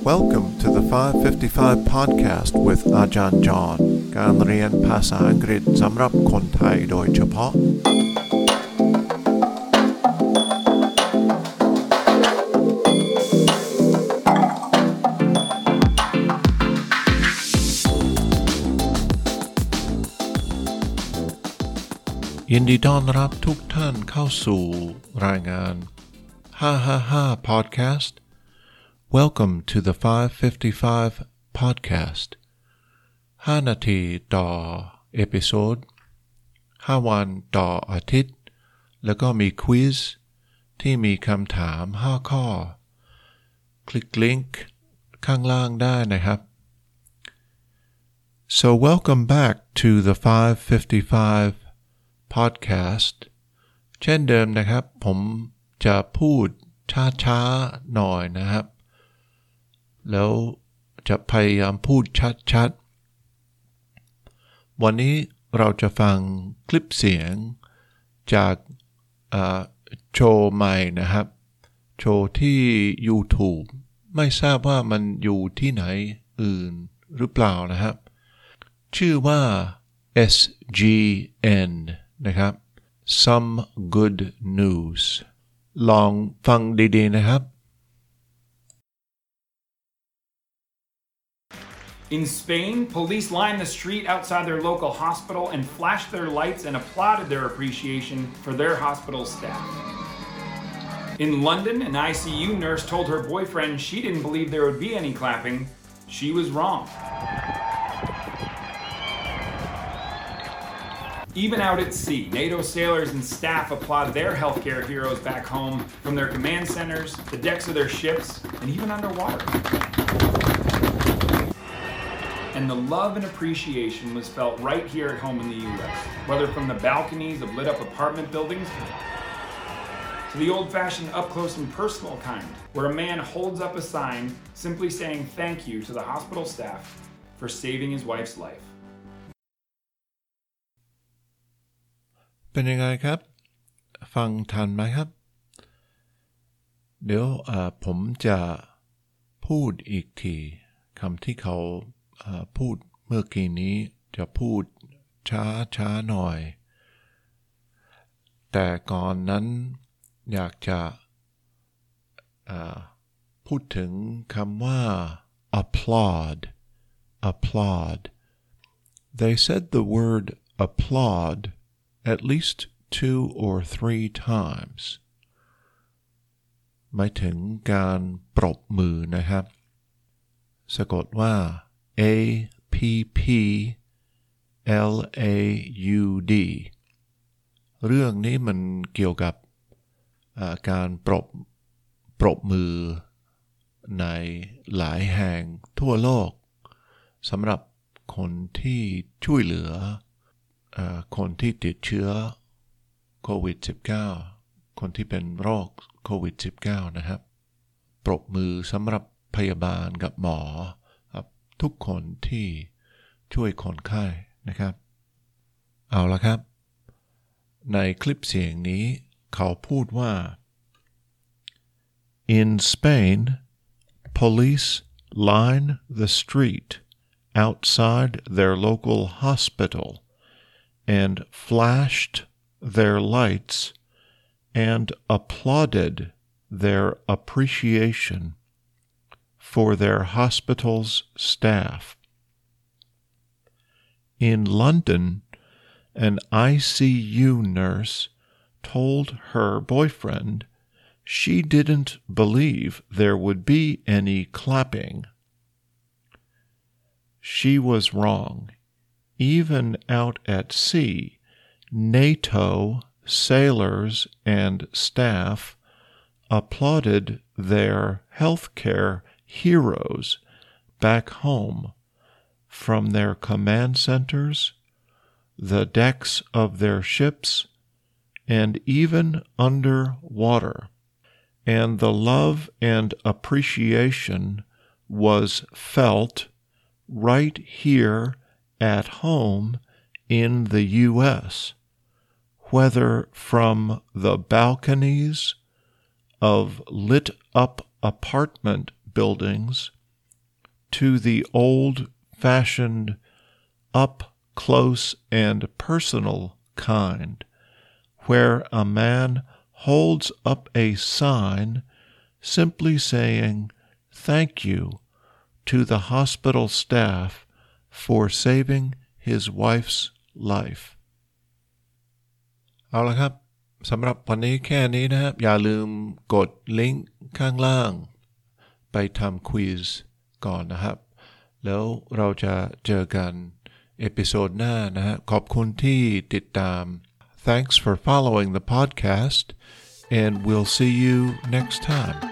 Welcome to the 555 podcast with อาจารย์จอห์นการเรียนภาษาอังกฤษสำหรับคนไทยโดยเฉพาะ ยินดีต้อนรับทุกท่านเข้าสู่รายงาน 555 podcast Welcome to the 555 podcast 5 นาทีต่อเอพิโซด 5 วันต่ออาทิตย์ แล้วก็มีควิสที่มีคำถาม 5 ข้อ คลิกลิงก์ข้างล่างได้นะครับ So welcome back to the 555 podcast เช่นเดิมนะครับ ผมจะพูดช้าๆหน่อยนะครับ แล้วจะพยายามพูดชัดๆ วันนี้เราจะฟังคลิปเสียงจากโชว์ใหม่นะครับ โชว์ที่ YouTube ไม่ทราบว่ามันอยู่ที่ไหนอื่นหรือเปล่านะครับ ชื่อว่า SGN นะครับ some good news ลองฟังดีๆนะครับ In Spain, police lined the street outside their local hospital and flashed their lights and applauded their appreciation for their hospital staff. In London, an ICU nurse told her boyfriend she didn't believe there would be any clapping. She was wrong. Even out at sea, NATO sailors and staff applaud their healthcare heroes back home from their command centers, the decks of their ships, and even underwater And the love and appreciation was felt right here at home in the US, whether from the balconies of lit up apartment buildings to the old fashioned up close and personal kind, where a man holds up a sign simply saying thank you to the hospital staff for saving his wife's life. เป็นยังไงครับ ฟังทันไหมครับ เดี๋ยวผมจะพูดอีกทีคำที่เขา พูดเมื่อกี้นี้จะพูดช้าช้าหน่อย แต่ก่อนนั้นอยากจะพูดถึงคำว่า applaud applaud they said the word applaud at least two or three times หมายถึงการปรบมือนะครับ สะกดว่า A P P L A U D เรื่องนี้มันเกี่ยวกับการปรบปรบมือในหลายแห่งทั่วโลกสำหรับคนที่ช่วยเหลือคนที่ติดเชื้อโควิด -19 คนที่เป็นโรคโควิด -19 นะครับ ปรบมือสำหรับพยาบาลกับหมอ ทุกคนที่ช่วยคนไข้นะครับ เอาละครับ ในคลิปเสียงนี้เขาพูดว่า In Spain police line the street outside their local hospital and flashed their lights and applauded their appreciation for their hospital's staff. In London, an ICU nurse told her boyfriend she didn't believe there would be any clapping. She was wrong. Even out at sea, NATO sailors and staff applauded their healthcare heroes back home from their command centers, the decks of their ships, and even under water. And the love and appreciation was felt right here at home in the U.S., whether from the balconies of lit up apartment buildings to the old fashioned, up close and personal kind, where a man holds up a sign simply saying thank you to the hospital staff for saving his wife's life เอาละครับสำหรับวันนี้แค่นี้นะครับ อย่าลืมกดลิงก์ข้างล่าง ไปทำควิสก่อนนะครับ แล้วเราจะเจอกันเอพิโซดหน้านะฮะขอบคุณที่ติดตาม Thanks for following the podcast and we'll see you next time